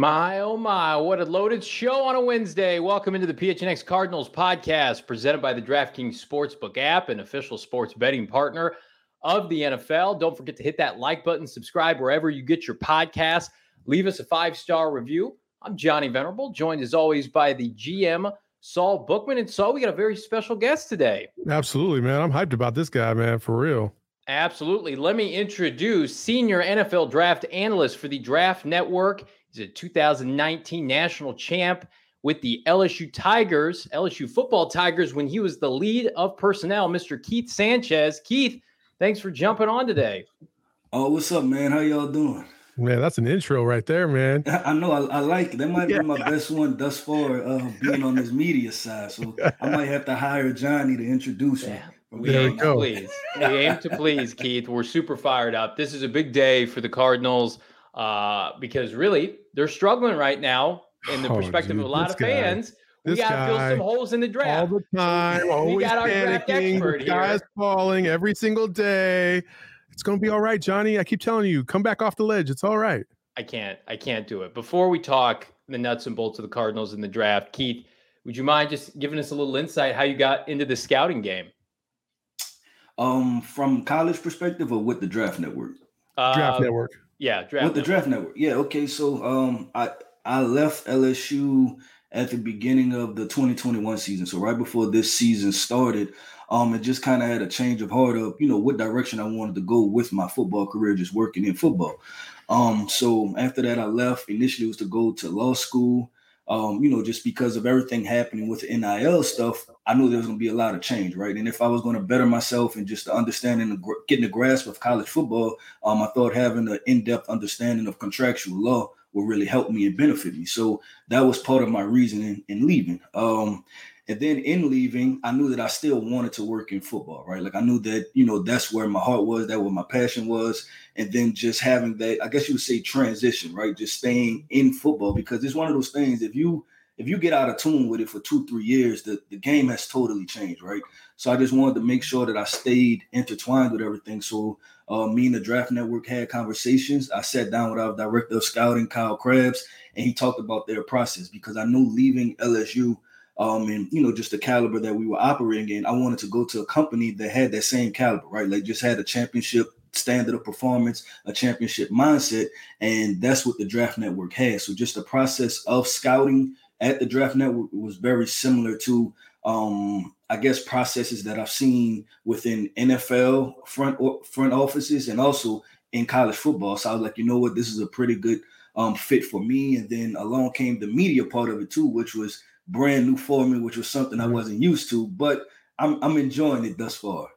My oh my, what a loaded show on a Wednesday. Welcome into the PHNX Cardinals podcast presented by the DraftKings Sportsbook app, an official sports betting partner of the NFL. Don't forget to hit that like button, subscribe wherever you get your podcast. Leave us a five star review. I'm Johnny Venerable, joined as always by the GM, Saul Bookman. And Saul, we got a very special guest today. Absolutely, man. I'm hyped about this guy, man, for real. Absolutely. Let me introduce senior NFL draft analyst for the Draft Network. He's a 2019 national champ with the LSU Tigers, LSU football Tigers, when he was the lead of personnel, Mr. Keith Sanchez. Keith, thanks for jumping on today. Oh, what's up, man? How y'all doing? Man, that's an intro right there, man. I know. I, I like it. That might yeah. be my best one thus far, uh, being on this media side. So I might have to hire Johnny to introduce me. We there aim to please. We aim to please, Keith. We're super fired up. This is a big day for the Cardinals uh, because really they're struggling right now in the oh, perspective dude, of a lot of guy, fans. We got to fill some holes in the draft. All the time, so always we got our panicking, draft expert guys falling every single day. It's going to be all right, Johnny. I keep telling you, come back off the ledge. It's all right. I can't. I can't do it. Before we talk the nuts and bolts of the Cardinals in the draft, Keith, would you mind just giving us a little insight how you got into the scouting game? Um, from college perspective or with the draft network? Uh, draft network. Yeah, draft with the draft network. Yeah, okay. So um I I left LSU at the beginning of the 2021 season. So right before this season started, um, it just kind of had a change of heart of, you know, what direction I wanted to go with my football career, just working in football. Um, so after that, I left. Initially, was to go to law school um, you know, just because of everything happening with the NIL stuff, I knew there was going to be a lot of change, right? And if I was going to better myself and just understanding, the, getting a grasp of college football, um, I thought having an in-depth understanding of contractual law would really help me and benefit me. So that was part of my reasoning in leaving. Um, and then in leaving, I knew that I still wanted to work in football, right? Like I knew that, you know, that's where my heart was, that where my passion was. And then just having that, I guess you would say transition, right? Just staying in football because it's one of those things. If you if you get out of tune with it for two, three years, the, the game has totally changed, right? So I just wanted to make sure that I stayed intertwined with everything. So uh, me and the Draft Network had conversations. I sat down with our director of scouting, Kyle Crabbs, and he talked about their process because I knew leaving LSU – um, and you know, just the caliber that we were operating in. I wanted to go to a company that had that same caliber, right? Like just had a championship standard of performance, a championship mindset, and that's what the Draft Network has. So just the process of scouting at the Draft Network was very similar to um, I guess processes that I've seen within NFL front front offices and also in college football. So I was like, you know what, this is a pretty good um, fit for me. And then along came the media part of it too, which was brand new for me, which was something I wasn't used to, but I'm I'm enjoying it thus far.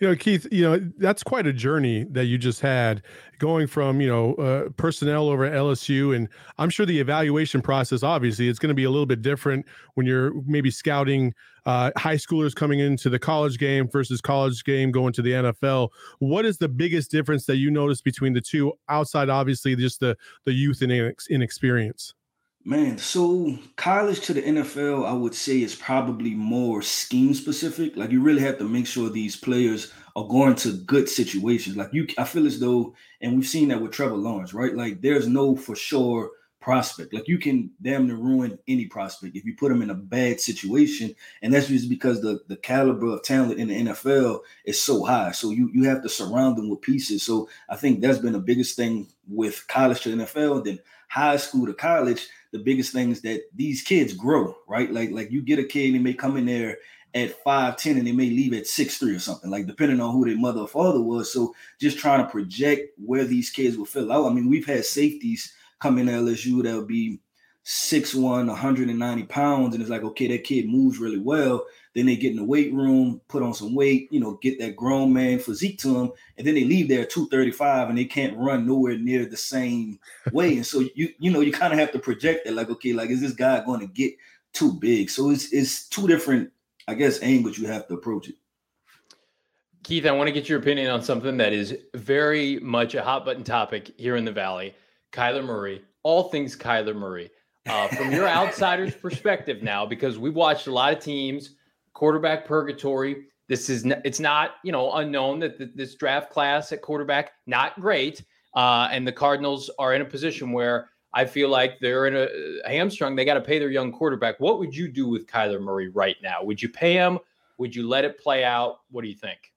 You know, Keith, you know, that's quite a journey that you just had going from, you know, uh, personnel over at LSU. And I'm sure the evaluation process, obviously, it's going to be a little bit different when you're maybe scouting uh, high schoolers coming into the college game versus college game going to the NFL. What is the biggest difference that you notice between the two outside, obviously, just the, the youth and inexperience? Man, so college to the NFL, I would say is probably more scheme specific. Like you really have to make sure these players are going to good situations. Like you, I feel as though, and we've seen that with Trevor Lawrence, right? Like there's no for sure prospect. Like you can damn near ruin any prospect if you put them in a bad situation, and that's just because the the caliber of talent in the NFL is so high. So you you have to surround them with pieces. So I think that's been the biggest thing with college to NFL. Then high school to college, the biggest things that these kids grow, right? Like like you get a kid and they may come in there at 5'10 and they may leave at six three or something, like depending on who their mother or father was. So just trying to project where these kids will fill out. I mean, we've had safeties come in LSU that'll be 6'1, 190 pounds, and it's like, okay, that kid moves really well. Then they get in the weight room, put on some weight, you know, get that grown man physique to them, and then they leave there 235 and they can't run nowhere near the same way. And so you you know you kind of have to project it, like, okay, like is this guy going to get too big? So it's it's two different I guess, angles you have to approach it. Keith, I want to get your opinion on something that is very much a hot button topic here in the Valley. Kyler Murray, all things Kyler Murray. Uh, from your outsider's perspective now, because we've watched a lot of teams, quarterback purgatory. This is n- it's not you know unknown that th- this draft class at quarterback not great, uh, and the Cardinals are in a position where I feel like they're in a, a hamstrung. They got to pay their young quarterback. What would you do with Kyler Murray right now? Would you pay him? Would you let it play out? What do you think?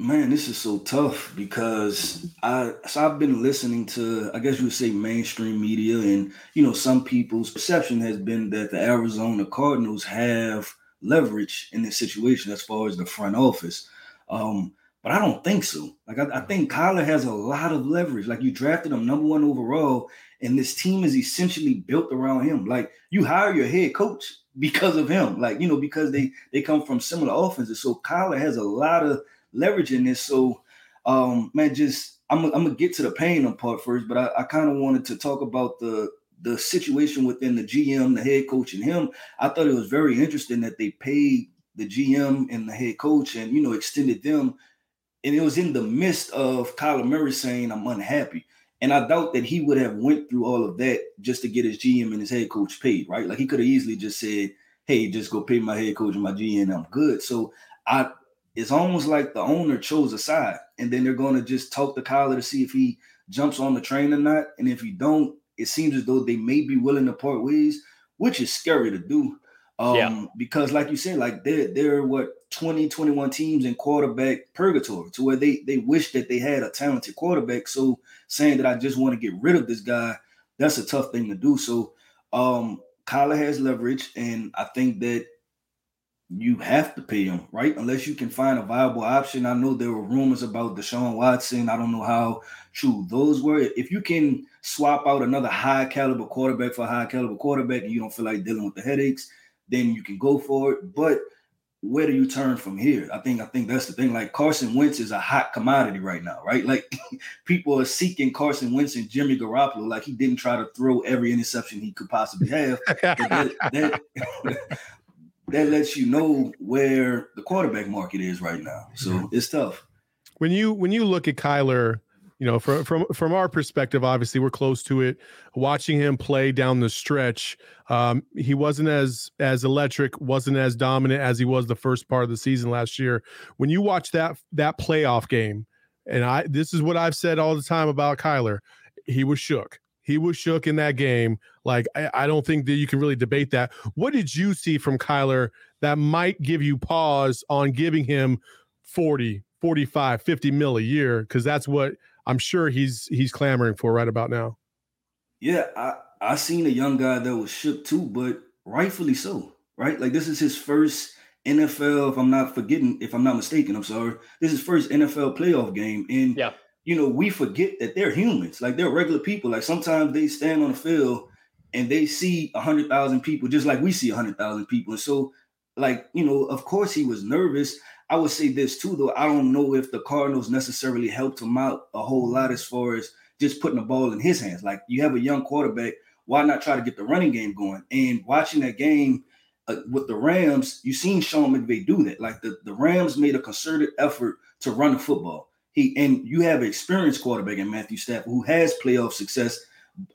Man, this is so tough because I so I've been listening to I guess you would say mainstream media and you know some people's perception has been that the Arizona Cardinals have leverage in this situation as far as the front office. Um, but I don't think so. Like I, I think Kyler has a lot of leverage. Like you drafted him number one overall, and this team is essentially built around him. Like you hire your head coach because of him, like you know, because they they come from similar offenses. So Kyler has a lot of leverage in this. So um man, just I'm, I'm gonna get to the pain part first, but I, I kind of wanted to talk about the the situation within the GM, the head coach, and him. I thought it was very interesting that they paid the GM and the head coach and you know extended them. And it was in the midst of Kyler Murray saying, I'm unhappy. And I doubt that he would have went through all of that just to get his GM and his head coach paid, right? Like he could have easily just said, "Hey, just go pay my head coach and my GM, I'm good." So I, it's almost like the owner chose a side, and then they're going to just talk to Kyler to see if he jumps on the train or not. And if he don't, it seems as though they may be willing to part ways, which is scary to do. Um, yeah. because like you said, like they're they're what 20, 21 teams in quarterback purgatory to where they they wish that they had a talented quarterback. So saying that I just want to get rid of this guy, that's a tough thing to do. So um Kyler has leverage, and I think that you have to pay him, right? Unless you can find a viable option. I know there were rumors about Deshaun Watson. I don't know how true those were. If you can swap out another high caliber quarterback for a high caliber quarterback and you don't feel like dealing with the headaches, then you can go for it. But where do you turn from here? I think I think that's the thing. Like Carson Wentz is a hot commodity right now, right? Like people are seeking Carson Wentz and Jimmy Garoppolo. Like he didn't try to throw every interception he could possibly have. that, that, that, lets you know where the quarterback market is right now. So it's tough. When you when you look at Kyler you know, from from from our perspective, obviously we're close to it. Watching him play down the stretch, um, he wasn't as as electric, wasn't as dominant as he was the first part of the season last year. When you watch that that playoff game, and I this is what I've said all the time about Kyler, he was shook. He was shook in that game. Like I, I don't think that you can really debate that. What did you see from Kyler that might give you pause on giving him 40, 45, 50 mil a year? Because that's what I'm sure he's he's clamoring for right about now. Yeah, I I seen a young guy that was shook too, but rightfully so, right? Like this is his first NFL, if I'm not forgetting, if I'm not mistaken, I'm sorry. This is first NFL playoff game. And yeah, you know, we forget that they're humans, like they're regular people. Like sometimes they stand on the field and they see a hundred thousand people just like we see a hundred thousand people. And so, like, you know, of course he was nervous. I would say this too, though. I don't know if the Cardinals necessarily helped him out a whole lot as far as just putting the ball in his hands. Like you have a young quarterback, why not try to get the running game going? And watching that game uh, with the Rams, you seen Sean McVay do that. Like the, the Rams made a concerted effort to run the football. He and you have an experienced quarterback in Matthew Stafford who has playoff success.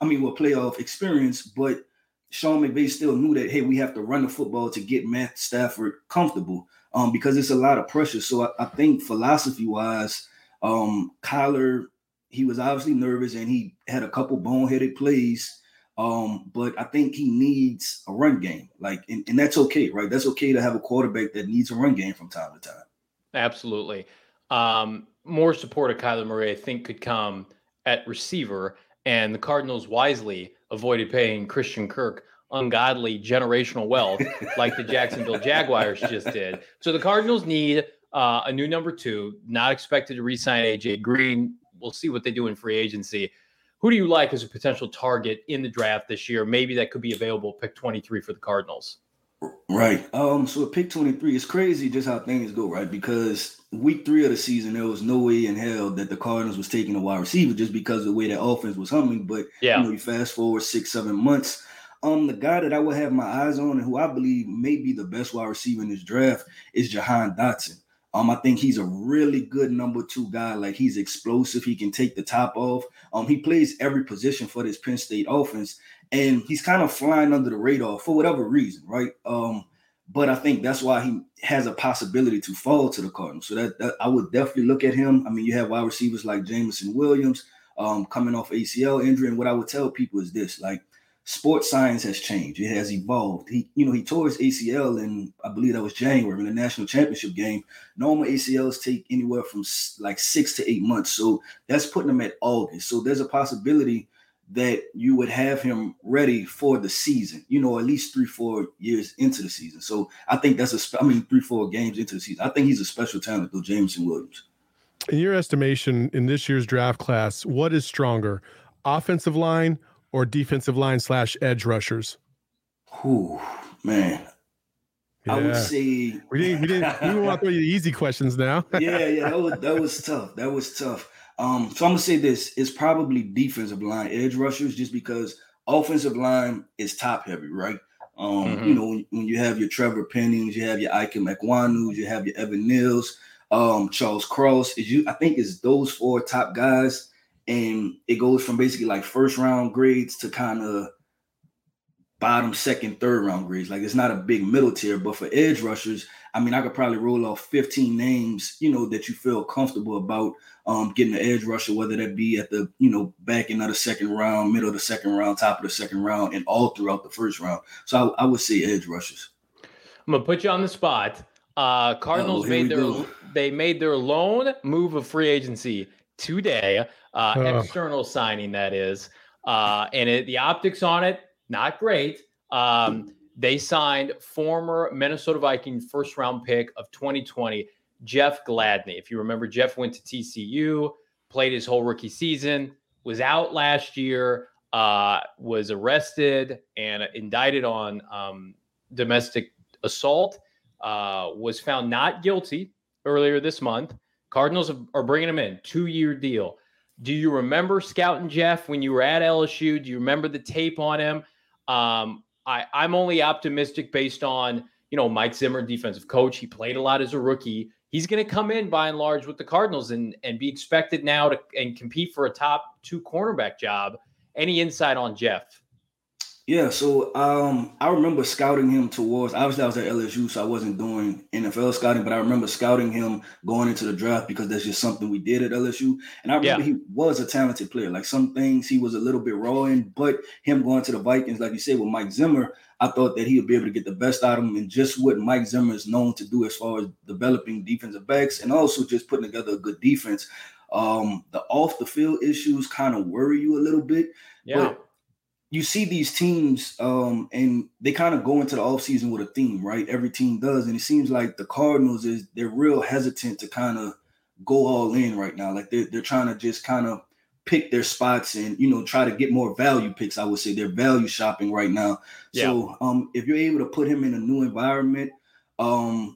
I mean, well, playoff experience, but Sean McVay still knew that hey, we have to run the football to get Matt Stafford comfortable um, because it's a lot of pressure. So I, I think philosophy wise, um, Kyler, he was obviously nervous and he had a couple boneheaded plays Um, but I think he needs a run game. Like, and, and that's okay, right? That's okay to have a quarterback that needs a run game from time to time. Absolutely. Um, more support of Kyler Murray, I think, could come at receiver. And the Cardinals wisely avoided paying Christian Kirk ungodly generational wealth like the Jacksonville Jaguars just did. So the Cardinals need uh, a new number two, not expected to re sign AJ Green. We'll see what they do in free agency. Who do you like as a potential target in the draft this year? Maybe that could be available pick 23 for the Cardinals. Right. Um, so at pick 23, it's crazy just how things go, right? Because week three of the season, there was no way in hell that the Cardinals was taking a wide receiver just because of the way that offense was humming. But yeah, you know, you fast forward six, seven months. Um, the guy that I would have my eyes on and who I believe may be the best wide receiver in this draft is Jahan Dotson. Um, I think he's a really good number two guy. Like he's explosive. He can take the top off. Um, he plays every position for this Penn State offense, and he's kind of flying under the radar for whatever reason, right? Um, but I think that's why he has a possibility to fall to the Cardinals. So that, that I would definitely look at him. I mean, you have wide receivers like Jameson Williams um, coming off ACL injury, and what I would tell people is this: like sports science has changed. It has evolved. He, you know, he tore his ACL in, I believe that was January in the national championship game. Normal ACLs take anywhere from like six to eight months. So that's putting him at August. So there's a possibility that you would have him ready for the season, you know, at least three, four years into the season. So I think that's a, I mean, three, four games into the season. I think he's a special talent, though, Jameson Williams. In your estimation, in this year's draft class, what is stronger, offensive line or defensive line slash edge rushers? Whew, man. Yeah. I would say we didn't we didn't we want to throw you the easy questions now. yeah, yeah, that was that was tough. That was tough. Um, so I'm gonna say this it's probably defensive line edge rushers, just because offensive line is top heavy, right? Um, mm-hmm. you know, when, when, you have your Trevor Pennings, you have your Ike Ekwonu, you have your Evan Neal's, um, Charles Cross. Is you I think is those four top guys and it goes from basically like first round grades to kind of bottom, second, third round grades. Like it's not a big middle tier, but for edge rushers, I mean, I could probably roll off 15 names, you know, that you feel comfortable about um, getting an edge rusher, whether that be at the, you know, back end of the second round, middle of the second round, top of the second round, and all throughout the first round. So I, I would say edge rushers. I'm gonna put you on the spot. Uh, Cardinals oh, made their go. they made their lone move of free agency today uh, oh. external signing that is. Uh, and it, the optics on it, not great. Um, they signed former Minnesota Viking first round pick of 2020, Jeff Gladney. If you remember, Jeff went to TCU, played his whole rookie season, was out last year, uh, was arrested and indicted on um, domestic assault, uh, was found not guilty earlier this month. Cardinals are bringing him in, two year deal. Do you remember scouting Jeff when you were at LSU? Do you remember the tape on him? Um, I, I'm only optimistic based on you know Mike Zimmer, defensive coach. He played a lot as a rookie. He's going to come in by and large with the Cardinals and and be expected now to and compete for a top two cornerback job. Any insight on Jeff? Yeah, so um, I remember scouting him towards. Obviously, I was at LSU, so I wasn't doing NFL scouting, but I remember scouting him going into the draft because that's just something we did at LSU. And I remember yeah. he was a talented player. Like some things he was a little bit raw in, but him going to the Vikings, like you said, with Mike Zimmer, I thought that he would be able to get the best out of him, and just what Mike Zimmer is known to do as far as developing defensive backs, and also just putting together a good defense. Um, the off the field issues kind of worry you a little bit, yeah. But you see these teams um, and they kind of go into the offseason with a theme, right? Every team does. And it seems like the Cardinals is they're real hesitant to kind of go all in right now. Like they're, they're trying to just kind of pick their spots and you know try to get more value picks. I would say they're value shopping right now. Yeah. So um, if you're able to put him in a new environment, um,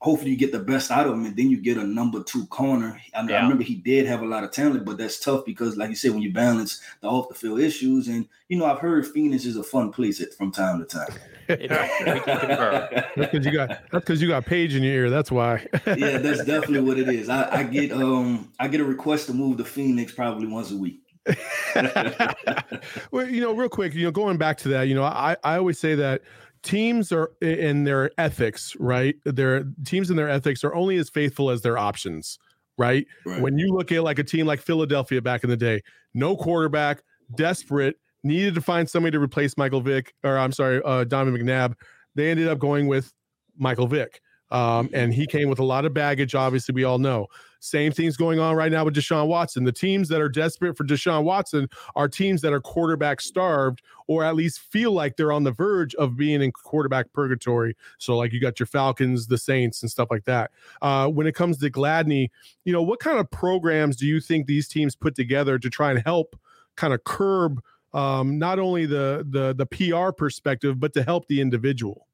hopefully you get the best out of him and then you get a number two corner. I, mean, yeah. I, remember he did have a lot of talent, but that's tough because, like you said, when you balance the off the field issues, and you know, I've heard Phoenix is a fun place at, from time to time. that's because you got that's because you got Paige in your ear. That's why. yeah, that's definitely what it is. I, I get um I get a request to move to Phoenix probably once a week. well, you know, real quick, you know, going back to that, you know, I I always say that teams are in their ethics, right? Their teams and their ethics are only as faithful as their options, right? right? When you look at like a team like Philadelphia back in the day, no quarterback, desperate, needed to find somebody to replace Michael Vick, or I'm sorry, uh, Donovan McNabb. They ended up going with Michael Vick. Um, and he came with a lot of baggage, obviously, we all know. Same thing's going on right now with Deshaun Watson. The teams that are desperate for Deshaun Watson are teams that are quarterback starved or at least feel like they're on the verge of being in quarterback purgatory. So, like you got your Falcons, the Saints, and stuff like that. Uh, when it comes to Gladney, you know, what kind of programs do you think these teams put together to try and help kind of curb um, not only the the the PR perspective, but to help the individual?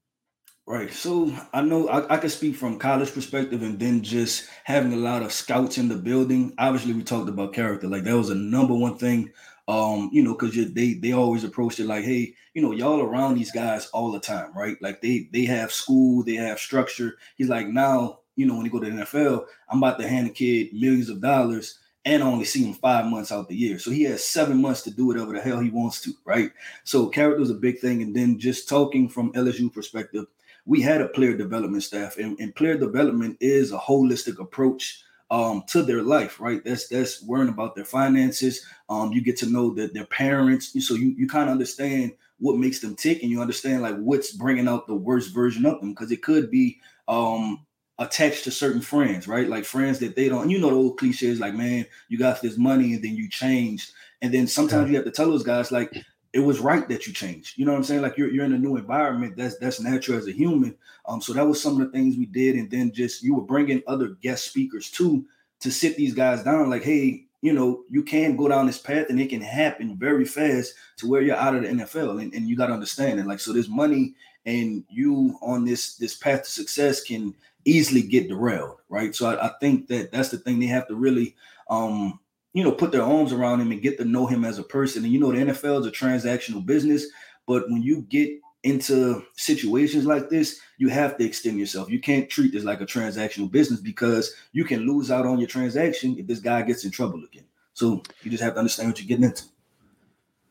Right. So I know I, I can speak from college perspective and then just having a lot of scouts in the building. Obviously, we talked about character. Like that was a number one thing. Um, you know, because they they always approached it like, hey, you know, y'all around these guys all the time, right? Like they they have school, they have structure. He's like, now, you know, when you go to the NFL, I'm about to hand a kid millions of dollars and only see him five months out the year. So he has seven months to do whatever the hell he wants to, right? So character is a big thing. And then just talking from LSU perspective, we had a player development staff, and, and player development is a holistic approach um, to their life, right? That's that's worrying about their finances. Um, you get to know that their parents, so you you kind of understand what makes them tick, and you understand like what's bringing out the worst version of them, because it could be um, attached to certain friends, right? Like friends that they don't, you know, the old cliches like, man, you got this money and then you changed. And then sometimes you have to tell those guys, like, it was right that you changed. You know what I'm saying? Like you're you're in a new environment. That's that's natural as a human. Um, so that was some of the things we did, and then just you were bringing other guest speakers too to sit these guys down. Like, hey, you know, you can go down this path, and it can happen very fast to where you're out of the NFL, and, and you got to understand it. Like, so this money and you on this this path to success can easily get derailed, right? So I, I think that that's the thing they have to really um you know, put their arms around him and get to know him as a person. And you know, the NFL is a transactional business, but when you get into situations like this, you have to extend yourself. You can't treat this like a transactional business because you can lose out on your transaction if this guy gets in trouble again. So you just have to understand what you're getting into.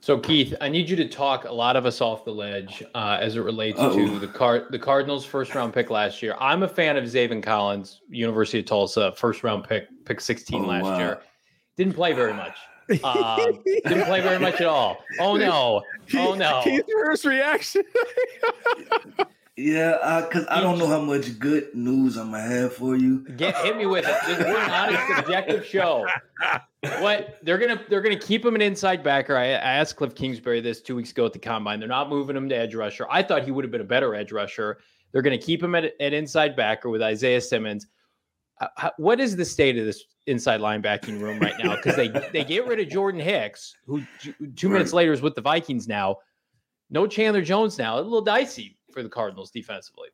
So Keith, I need you to talk a lot of us off the ledge uh, as it relates Uh-oh. to the card the Cardinals' first round pick last year. I'm a fan of Zaven Collins, University of Tulsa, first round pick, pick 16 oh, last wow. year. Didn't play very much. Uh, didn't play very much at all. Oh no! Oh no! Keith's first reaction. yeah, because I, I, don't know how much good news I'm gonna have for you. Get hit me with it. This is an honest, objective show. What they're gonna they're gonna keep him an inside backer. I, I asked Cliff Kingsbury this two weeks ago at the combine. They're not moving him to edge rusher. I thought he would have been a better edge rusher. They're gonna keep him at, at inside backer with Isaiah Simmons. Uh, what is the state of this inside linebacking room right now? Because they they get rid of Jordan Hicks, who two minutes later is with the Vikings now. No Chandler Jones now. A little dicey for the Cardinals defensively.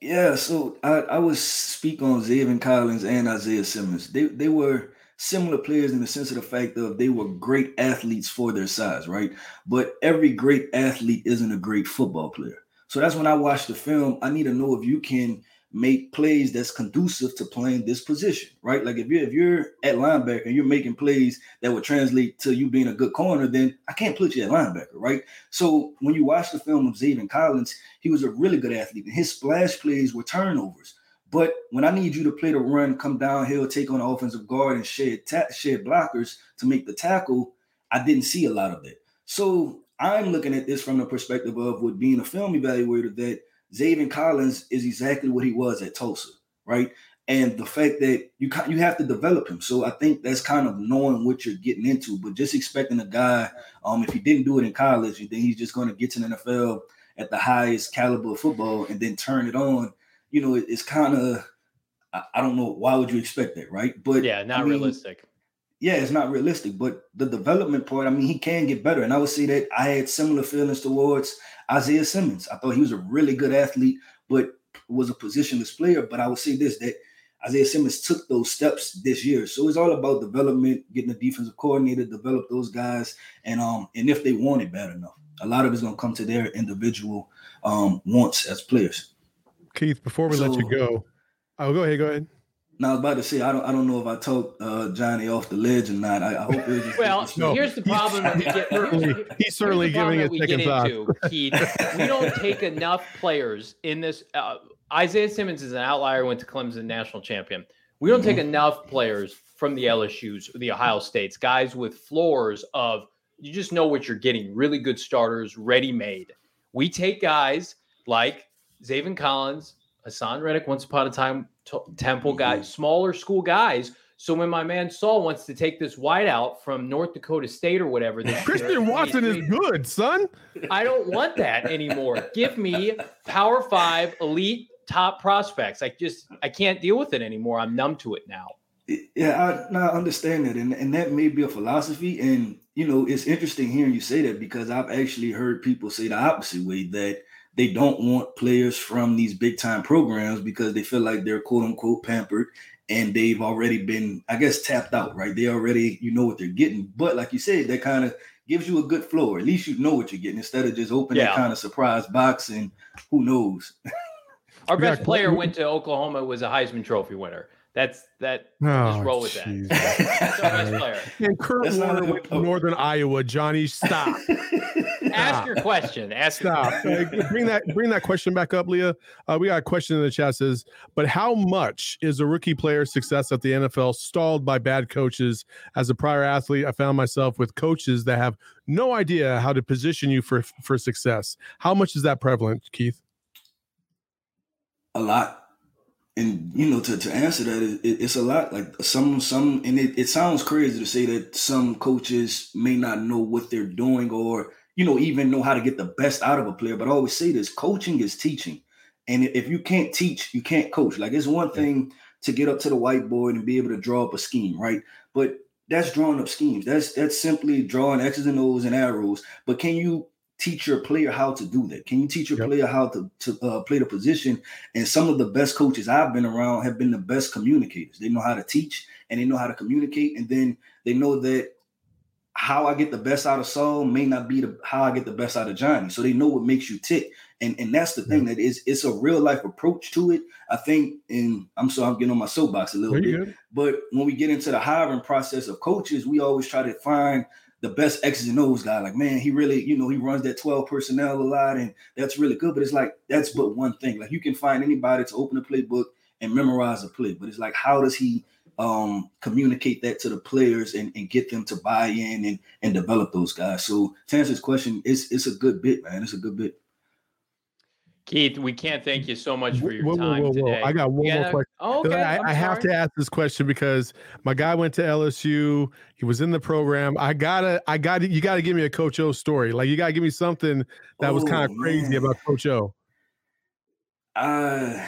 Yeah, so I, I would speak on Zaven Collins and Isaiah Simmons. They they were similar players in the sense of the fact of they were great athletes for their size, right? But every great athlete isn't a great football player. So that's when I watch the film. I need to know if you can make plays that's conducive to playing this position, right? Like if you're if you're at linebacker and you're making plays that would translate to you being a good corner, then I can't put you at linebacker, right? So when you watch the film of Zaven Collins, he was a really good athlete, and his splash plays were turnovers. But when I need you to play the run, come downhill, take on the offensive guard, and shed ta- shed blockers to make the tackle, I didn't see a lot of that. So I'm looking at this from the perspective of with being a film evaluator that Zaven Collins is exactly what he was at Tulsa, right? And the fact that you you have to develop him. So I think that's kind of knowing what you're getting into. But just expecting a guy, um, if he didn't do it in college, then he's just going to get to the NFL at the highest caliber of football and then turn it on. You know, it, it's kind of I, don't know why would you expect that, right? But yeah, not I mean, realistic. Yeah, it's not realistic. But the development part, I mean, he can get better. And I would say that I had similar feelings towards Isaiah Simmons. I thought he was a really good athlete, but was a positionless player. But I would say this that Isaiah Simmons took those steps this year. So it's all about development, getting the defensive coordinator, develop those guys, and um, and if they want it bad enough. A lot of it's gonna come to their individual um wants as players. Keith, before we so, let you go, oh go ahead, go ahead. Now I was about to say I don't I don't know if I told uh, Johnny off the ledge or not. I, I hope it was. well, no, here's the problem that we get. Certainly, he's certainly giving it second thought. Into, Keith, we don't take enough players in this. Uh, Isaiah Simmons is an outlier. Went to Clemson, national champion. We don't mm-hmm. take enough players from the LSU's, the Ohio States, guys with floors of you just know what you're getting. Really good starters, ready made. We take guys like Zaven Collins, Haason Reddick, once upon a time, t- Temple guys, mm-hmm. smaller school guys. So when my man Saul wants to take this wideout from North Dakota State or whatever, Christian Watson is good, son. I don't want that anymore. Give me Power Five elite top prospects. I just I can't deal with it anymore. I'm numb to it now. Yeah, I, I understand that, and and that may be a philosophy. And you know, it's interesting hearing you say that because I've actually heard people say the opposite way that they don't want players from these big time programs because they feel like they're quote unquote pampered and they've already been, I guess, tapped out, right? They already, you know what they're getting. But like you said, that kind of gives you a good floor. At least you know what you're getting instead of just opening yeah. that kind of surprise box and who knows. Our best player went to Oklahoma was a Heisman Trophy winner. That's that. Oh, just roll with that. That's our best player. And Kurt That's Warner went to Northern Iowa. Johnny, stop. Ask your question. Ask stop. bring that bring that question back up, Leah. Uh, we got a question in the chat says, but how much is a rookie player's success at the NFL stalled by bad coaches? As a prior athlete, I found myself with coaches that have no idea how to position you for for success. How much is that prevalent, Keith? A lot and you know to, to answer that it, it's a lot like some some and it, it sounds crazy to say that some coaches may not know what they're doing or you know even know how to get the best out of a player but i always say this coaching is teaching and if you can't teach you can't coach like it's one thing to get up to the whiteboard and be able to draw up a scheme right but that's drawing up schemes that's that's simply drawing x's and o's and arrows but can you teach your player how to do that? Can you teach your yep. player how to, to uh, play the position? And some of the best coaches I've been around have been the best communicators. They know how to teach and they know how to communicate. And then they know that how I get the best out of Saul may not be the how I get the best out of Johnny. So they know what makes you tick. And and that's the thing that is it's a real life approach to it. I think, and I'm sorry I'm getting on my soapbox a little bit, good. but when we get into the hiring process of coaches, we always try to find the best X's and O's guy. Like, man, he really, you know, he runs that 12 personnel a lot, and that's really good. But it's like that's but one thing. Like you can find anybody to open a playbook and memorize a play, but it's like how does he um communicate that to the players and, and get them to buy in and and develop those guys. So to answer this question, it's it's a good bit, man. It's a good bit. Keith, we can't thank you so much for your whoa, time whoa, whoa, today. I got one yeah. more question. Oh, okay. I, I have to ask this question because my guy went to LSU. He was in the program. I gotta, I gotta, you gotta give me a Coach O story. Like you gotta give me something that oh, was kind of crazy about Coach O. Uh,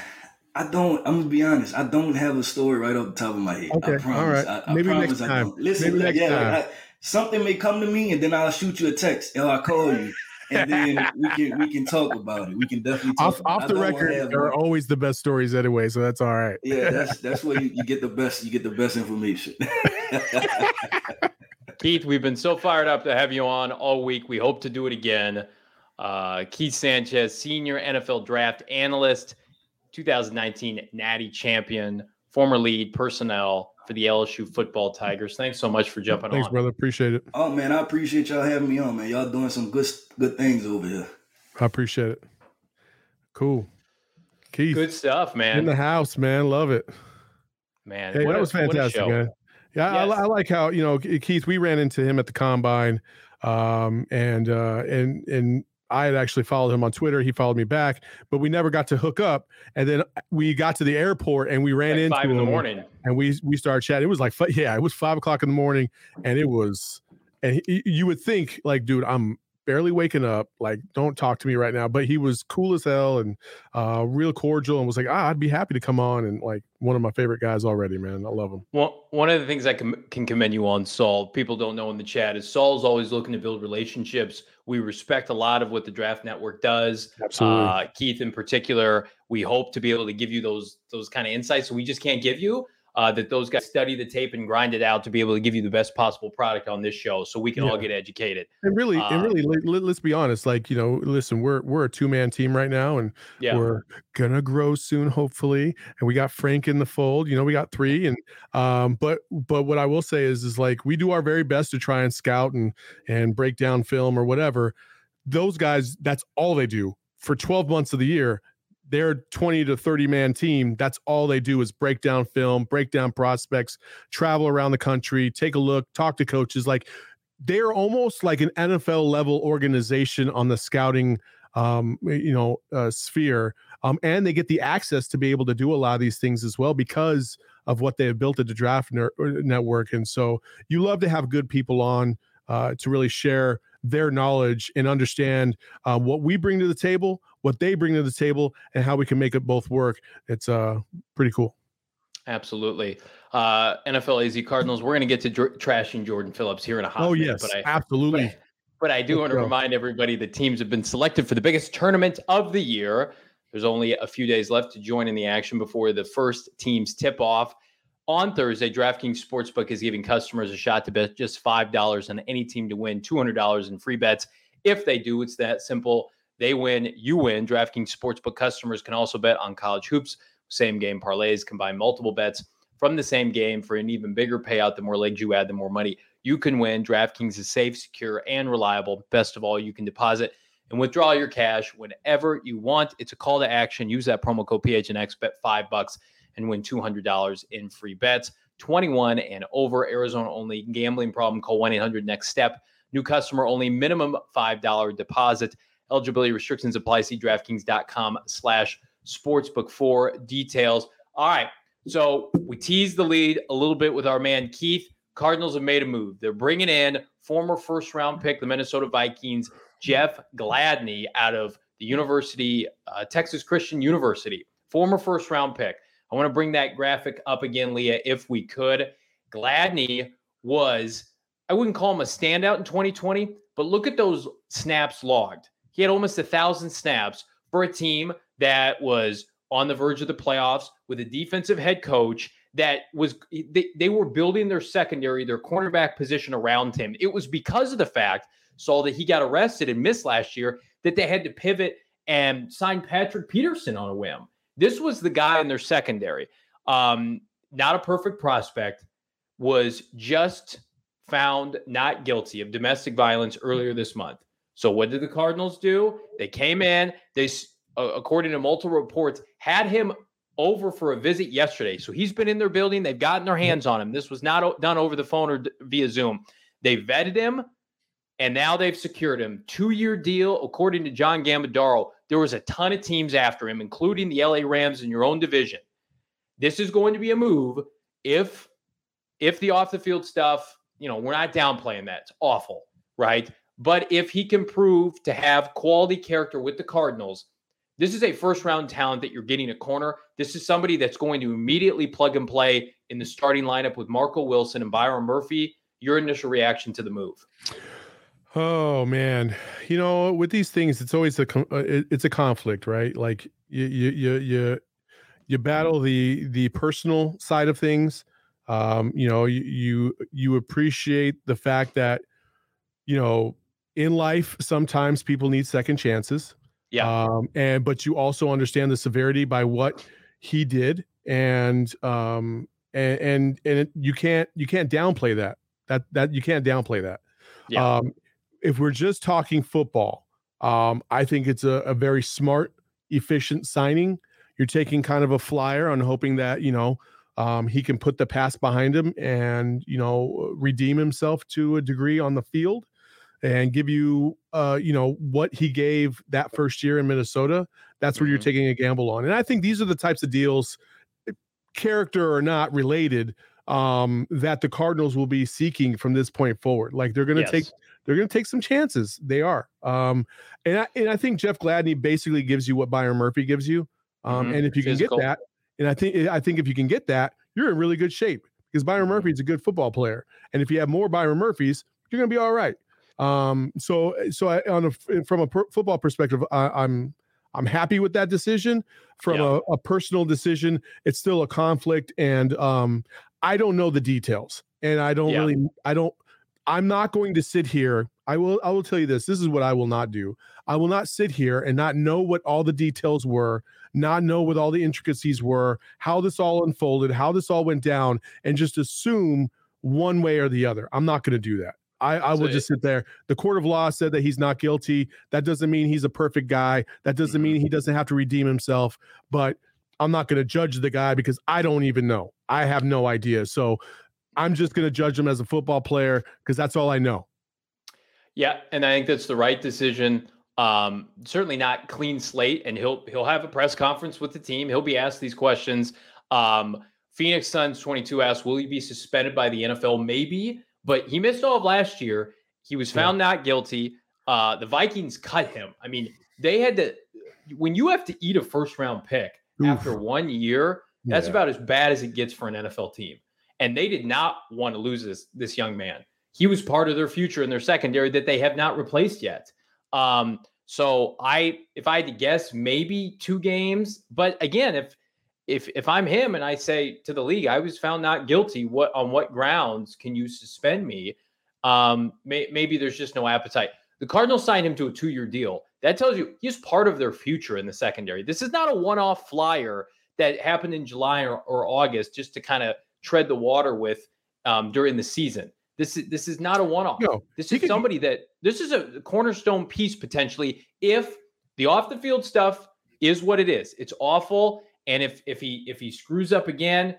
I don't. I'm gonna be honest. I don't have a story right off the top of my head. Okay, all right. I, I Maybe next time. Listen, Maybe next yeah, time. Like, something may come to me, and then I'll shoot you a text or I'll call you and then we can we can talk about it. We can definitely talk. Off, off the record, there are always the best stories anyway, so that's all right. Yeah, that's that's where you, you get the best. You get the best information. Keith, we've been so fired up to have you on all week. We hope to do it again. Uh, Keith Sanchez, senior NFL draft analyst, 2019 Natty champion, former lead personnel for the LSU football Tigers. Thanks so much for jumping Thanks, on. brother. Appreciate it. Oh man, I appreciate y'all having me on, man. Y'all doing some good good things over here. I appreciate it. Cool. Keith. Good stuff, man. In the house, man. Love it. Man, hey, that a, was fantastic, man. Yeah, yes. I, I, like how you know Keith. We ran into him at the combine, um, and uh, and and I had actually followed him on Twitter. He followed me back, but we never got to hook up. And then uh, we got to the airport and we ran like into five in the morning. And we we started chatting. It was like yeah, it was five o'clock in the morning, and it was. And he, you would think like, dude, I'm barely waking up. Like, don't talk to me right now. But he was cool as hell and uh, real cordial and was like, ah, I'd be happy to come on. And like one of my favorite guys already, man. I love him. Well, one of the things I can, can commend you on, Saul, people don't know in the chat, is Saul's always looking to build relationships. We respect a lot of what the Draft Network does. Absolutely. Uh, Keith, in particular, we hope to be able to give you those those kind of insights. we just can't give you uh, that those guys study the tape and grind it out to be able to give you the best possible product on this show, so we can yeah. all get educated. And really, and really, let, us be honest. Like you know, listen, we're we're a two man team right now, and yeah. we're gonna grow soon, hopefully. And we got Frank in the fold. You know, we got three, and um, but but what I will say is, is like we do our very best to try and scout and and break down film or whatever. Those guys, that's all they do for 12 months of the year their 20 to 30 man team, that's all they do is break down film, break down prospects, travel around the country, take a look, talk to coaches. Like they're almost like an NFL level organization on the scouting um, you know, uh, sphere. Um, and they get the access to be able to do a lot of these things as well because of what they have built at the draft ner- uh, network. And so you love to have good people on uh, to really share their knowledge and understand uh, what we bring to the table, what they bring to the table, and how we can make it both work. It's uh, pretty cool. Absolutely. Uh, NFL AZ Cardinals, we're going to get to dr- trashing Jordan Phillips here in a hot oh, minute. yes, but I, absolutely. But but I do want to remind everybody the teams have been selected for the biggest tournament of the year. There's only a few days left to join in the action before the first teams tip off. On Thursday, DraftKings Sportsbook is giving customers a shot to bet just $5 on any team to win $200 in free bets. If they do, it's that simple. They win, you win. DraftKings Sportsbook customers can also bet on college hoops, same game parlays, combine multiple bets from the same game for an even bigger payout. The more legs you add, the more money you can win. DraftKings is safe, secure, and reliable. Best of all, you can deposit and withdraw your cash whenever you want. It's a call to action. Use that promo code PHNX, bet five bucks, and win $200 in free bets. 21 and over, Arizona only. Gambling problem, call 1 800 next step. New customer only, minimum $5 deposit. Eligibility restrictions apply. See DraftKings.com slash sportsbook for details. All right. So we teased the lead a little bit with our man Keith. Cardinals have made a move. They're bringing in former first round pick, the Minnesota Vikings, Jeff Gladney out of the University, uh, Texas Christian University, former first round pick. I want to bring that graphic up again, Leah, if we could. Gladney was, I wouldn't call him a standout in 2020, but look at those snaps logged. He had almost a thousand snaps for a team that was on the verge of the playoffs with a defensive head coach that was they, they were building their secondary, their cornerback position around him. It was because of the fact, Saul, that he got arrested and missed last year that they had to pivot and sign Patrick Peterson on a whim. This was the guy in their secondary. Um, not a perfect prospect, was just found not guilty of domestic violence earlier this month. So what did the Cardinals do? They came in, they according to multiple reports, had him over for a visit yesterday. So he's been in their building. They've gotten their hands on him. This was not done over the phone or via Zoom. They vetted him and now they've secured him. Two year deal, according to John Gambadaro. There was a ton of teams after him, including the LA Rams in your own division. This is going to be a move if if the off the field stuff, you know, we're not downplaying that. It's awful, right? But if he can prove to have quality character with the Cardinals, this is a first round talent that you're getting a corner. This is somebody that's going to immediately plug and play in the starting lineup with Marco Wilson and Byron Murphy. Your initial reaction to the move? Oh man, you know, with these things, it's always a uh, it's a conflict, right? Like you you you you, you battle the the personal side of things. Um, you know, you, you you appreciate the fact that you know in life sometimes people need second chances yeah. Um, and but you also understand the severity by what he did, and um, and and and it, you can't you can't downplay that. That that you can't downplay that. Yeah. Um, if we're just talking football, um, I think it's a, a very smart, efficient signing. You're taking kind of a flyer on hoping that you know um, he can put the pass behind him and you know redeem himself to a degree on the field and give you uh you know what he gave that first year in Minnesota that's where mm-hmm. you're taking a gamble on and I think these are the types of deals eh, character or not related um that the Cardinals will be seeking from this point forward like they're going to yes. take they're going to take some chances they are um and I, and I think Jeff Gladney basically gives you what Byron Murphy gives you um mm-hmm. and if you Physical. can get that and I think I think if you can get that you're in really good shape because Byron mm-hmm. Murphy is a good football player and if you have more Byron Murphys you're going to be all right um, so so I, on a from a per, football perspective, I, I'm, I'm happy with that decision. From yeah. a, a, personal decision, it's still a conflict, and um, I don't know the details, and I don't yeah. really I don't. I'm not going to sit here. I will I will tell you this. This is what I will not do. I will not sit here and not know what all the details were, not know what all the intricacies were, how this all unfolded, how this all went down, and just assume one way or the other. I'm not going to do that. I, I will just sit there. The court of law said that he's not guilty. That doesn't mean he's a perfect guy. That doesn't mean mm-hmm. he doesn't have to redeem himself. But I'm not going to judge the guy because I don't even know. I have no idea. So I'm just going to judge him as a football player because that's all I know. Yeah, and I think that's the right decision. Um, certainly not clean slate, and he'll he'll have a press conference with the team. He'll be asked these questions. Um, Phoenix Suns 22 asked, will he be suspended by the NFL? Maybe, but he missed all of last year. He was found yeah. not guilty. Uh, the Vikings cut him. I mean, they had to when you have to eat a first round pick Oof. after one year, that's yeah. about as bad as it gets for an NFL team. And they did not want to lose this this young man. He was part of their future in their secondary that they have not replaced yet. Um, so I, if I had to guess, maybe two games. But again, if if if I'm him and I say to the league, I was found not guilty. What on what grounds can you suspend me? Um, may, maybe there's just no appetite. The Cardinals signed him to a two year deal. That tells you he's part of their future in the secondary. This is not a one off flyer that happened in July or, or August just to kind of tread the water with um, during the season. This is this is not a one off. No, this is somebody that this is a cornerstone piece potentially if the off the field stuff is what it is. It's awful, and if if he if he screws up again,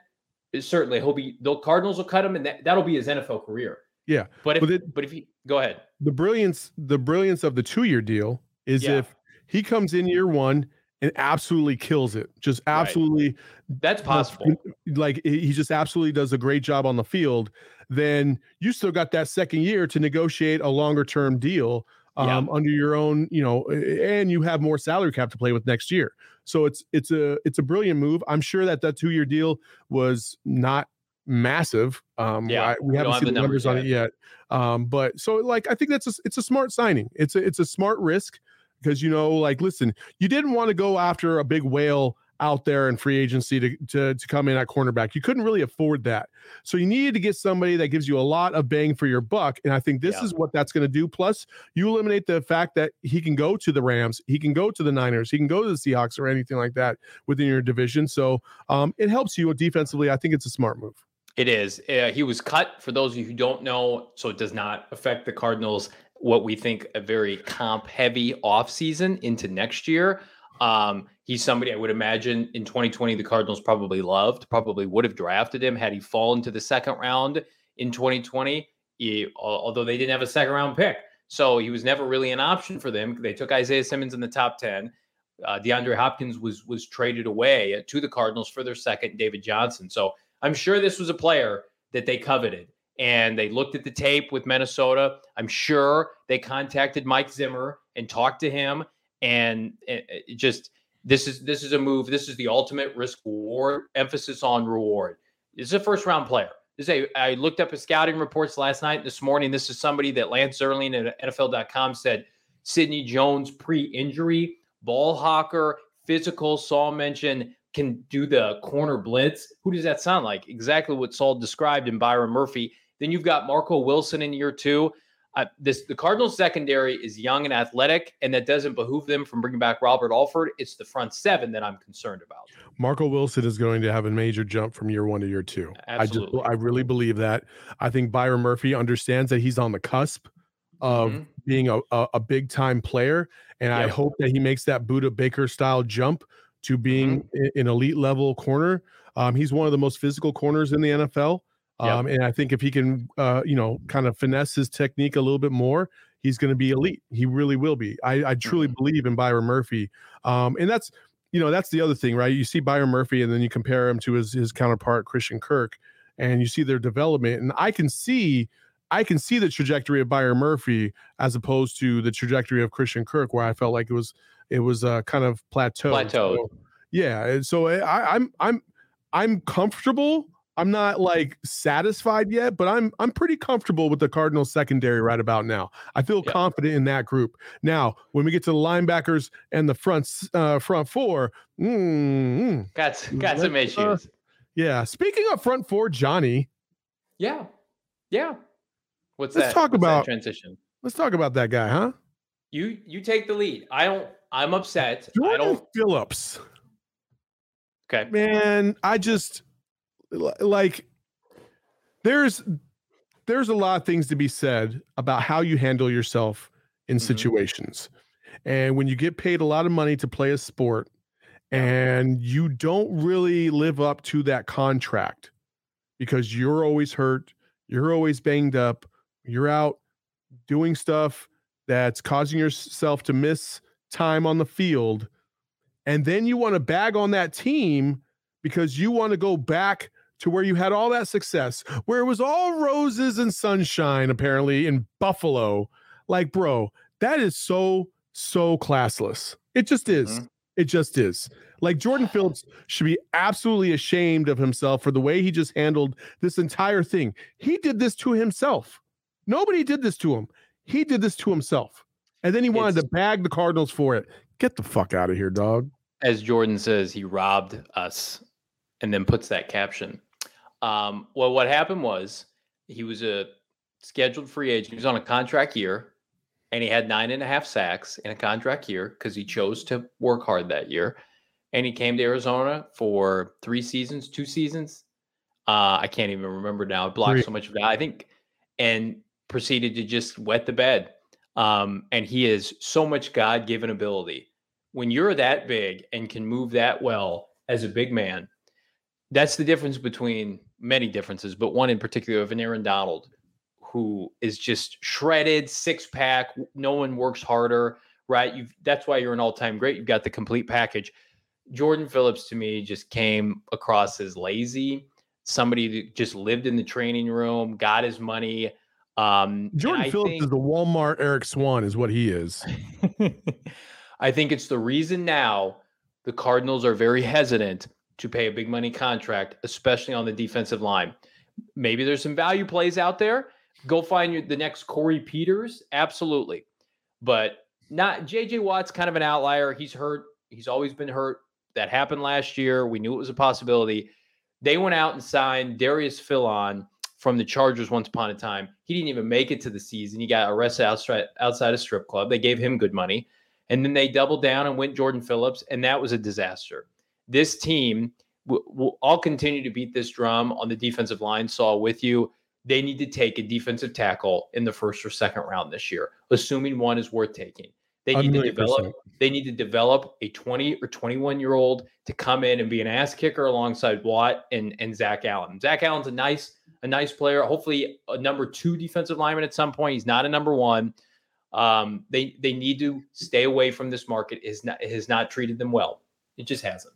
certainly he'll be the Cardinals will cut him, and that, that'll be his NFL career. Yeah, but if but, it, but if he go ahead, the brilliance the brilliance of the two year deal is yeah. if he comes in year one and absolutely kills it, just absolutely. Right. That's possible. Like he just absolutely does a great job on the field. Then you still got that second year to negotiate a longer term deal um, yeah. under your own, you know, and you have more salary cap to play with next year. So it's it's a it's a brilliant move. I'm sure that that two year deal was not massive. Um, yeah, I, we, we haven't seen the numbers, numbers on it yet. Um, but so like I think that's a, it's a smart signing. It's a it's a smart risk because you know like listen, you didn't want to go after a big whale out there in free agency to, to, to come in at cornerback. You couldn't really afford that. So you needed to get somebody that gives you a lot of bang for your buck. And I think this yeah. is what that's going to do. Plus, you eliminate the fact that he can go to the Rams, he can go to the Niners, he can go to the Seahawks or anything like that within your division. So um, it helps you defensively. I think it's a smart move. It is. Uh, he was cut for those of you who don't know, so it does not affect the Cardinals. What we think a very comp heavy offseason into next year. Um, he's somebody I would imagine in 2020 the Cardinals probably loved, probably would have drafted him had he fallen to the second round in 2020. He, although they didn't have a second round pick, so he was never really an option for them. They took Isaiah Simmons in the top 10. Uh, DeAndre Hopkins was was traded away to the Cardinals for their second, David Johnson. So I'm sure this was a player that they coveted. And they looked at the tape with Minnesota. I'm sure they contacted Mike Zimmer and talked to him and it, it just this is this is a move. This is the ultimate risk reward emphasis on reward. This is a first round player. This is a, I looked up his scouting reports last night. This morning, this is somebody that Lance Zierlein at NFL.com said Sidney Jones pre-injury, ball hawker, physical. Saul mentioned can do the corner blitz. Who does that sound like? Exactly what Saul described in Byron Murphy. Then you've got Marco Wilson in year two this the Cardinals secondary is young and athletic, and that doesn't behoove them from bringing back Robert Alford. It's the front seven that I'm concerned about. Marco Wilson is going to have a major jump from year one to year two. Absolutely. I just I really believe that. I think Byron Murphy understands that he's on the cusp of mm-hmm. being a, a, a, big time player, and yep. I hope that he makes that Budda Baker style jump to being mm-hmm. an elite level corner. Um, he's one of the most physical corners in the NFL. Um, And I think if he can, uh, you know, kind of finesse his technique a little bit more, he's going to be elite. He really will be. I, I truly mm-hmm. believe in Byron Murphy. Um, and that's, you know, that's the other thing, right? You see Byron Murphy and then you compare him to his, his counterpart, Christian Kirk, and you see their development. And I can see, I can see the trajectory of Byron Murphy as opposed to the trajectory of Christian Kirk, where I felt like it was, it was uh, kind of plateaued. Plateaued. So, yeah. So eh, I, I'm, I'm, I'm comfortable I'm not like satisfied yet, but I'm I'm pretty comfortable with the Cardinals secondary right about now. I feel yeah. confident in that group. Now, when we get to the linebackers and the front uh, front four, mm, got got some uh, issues. Uh, yeah. Speaking of front four, Johnny. Yeah. Yeah. What's let's that? talk What's about transition. Let's talk about that guy, huh? You you take the lead. I don't. I'm upset. Jordan I don't. Phillips. Okay. Man, I just like there's there's a lot of things to be said about how you handle yourself in mm-hmm. situations. And when you get paid a lot of money to play a sport and you don't really live up to that contract because you're always hurt, you're always banged up, you're out doing stuff that's causing yourself to miss time on the field. And then you want to bag on that team because you want to go back to where you had all that success, where it was all roses and sunshine, apparently in Buffalo. Like, bro, that is so, so classless. It just is. Mm-hmm. It just is. Like Jordan Phillips should be absolutely ashamed of himself for the way he just handled this entire thing. He did this to himself. Nobody did this to him. He did this to himself. And then he wanted it's, to bag the Cardinals for it. Get the fuck out of here, dog. As Jordan says, he robbed us and then puts that caption. Um, well, what happened was he was a scheduled free agent. He was on a contract year and he had nine and a half sacks in a contract year because he chose to work hard that year. And he came to Arizona for three seasons, two seasons. Uh, I can't even remember now. I blocked so much of that. I think, and proceeded to just wet the bed. Um, and he has so much God given ability. When you're that big and can move that well as a big man, that's the difference between many differences, but one in particular of an Aaron Donald who is just shredded, six pack. No one works harder, right? You've that's why you're an all time great. You've got the complete package. Jordan Phillips to me just came across as lazy, somebody that just lived in the training room, got his money. Um, Jordan Phillips think, is the Walmart Eric Swann, is what he is. I think it's the reason now the Cardinals are very hesitant to pay a big money contract, especially on the defensive line. Maybe there's some value plays out there. Go find your, the next Corey Peters, absolutely, but not JJ Watt's kind of an outlier. He's hurt. He's always been hurt. That happened last year. We knew it was a possibility. They went out and signed Darius Philon from the Chargers once upon a time. He didn't even make it to the season. He got arrested outside outside a strip club. They gave him good money. And then they doubled down and went Jordan Phillips, and that was a disaster. This team will, will all continue to beat this drum on the defensive line. Saw with you they need to take a defensive tackle in the first or second round this year, assuming one is worth taking. They need to develop. They need to develop a 20 or 21 year old to come in and be an ass kicker alongside Watt and and Zach Allen. Zach Allen's a nice a nice player. Hopefully, a number two defensive lineman at some point. He's not a number one. Um, they they need to stay away from this market. Is not has not treated them well. It just hasn't.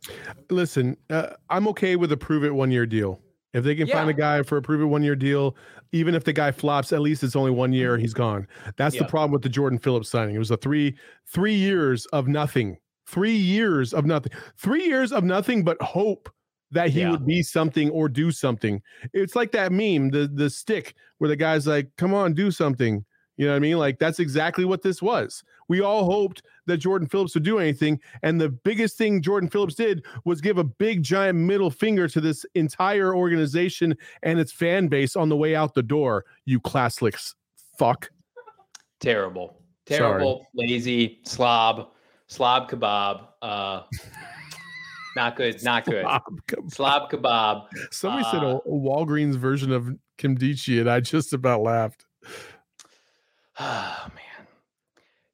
Listen, uh, I'm okay with a prove it one year deal. If they can yeah. find a guy for a prove it one year deal, even if the guy flops, at least it's only one year. He's gone. That's yeah. the problem with the Jordan Phillips signing. It was a three three years of nothing. Three years of nothing. Three years of nothing but hope that he yeah. would be something or do something. It's like that meme, the the stick, where the guy's like, "Come on, do something." You know what I mean? Like that's exactly what this was. We all hoped that Jordan Phillips would do anything. And the biggest thing Jordan Phillips did was give a big, giant middle finger to this entire organization and its fan base on the way out the door. You classless fuck. Terrible. Terrible, Sorry. lazy, slob, slob kebab. Uh, not good. Not good. Slob kebab. Slob kebab. Somebody uh, said a, a Walgreens version of kimchi, and I just about laughed. Oh man.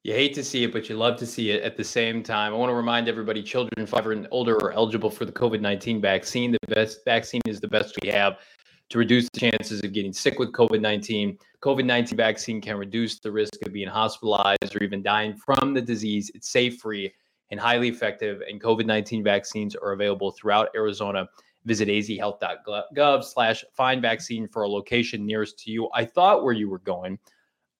You hate to see it, but you love to see it at the same time. I want to remind everybody children five and older are eligible for the COVID 19 vaccine. The best vaccine is the best we have to reduce the chances of getting sick with COVID 19. COVID 19 vaccine can reduce the risk of being hospitalized or even dying from the disease. It's safe, free, and highly effective. And COVID 19 vaccines are available throughout Arizona. Visit azhealth.gov slash find vaccine for a location nearest to you. I thought where you were going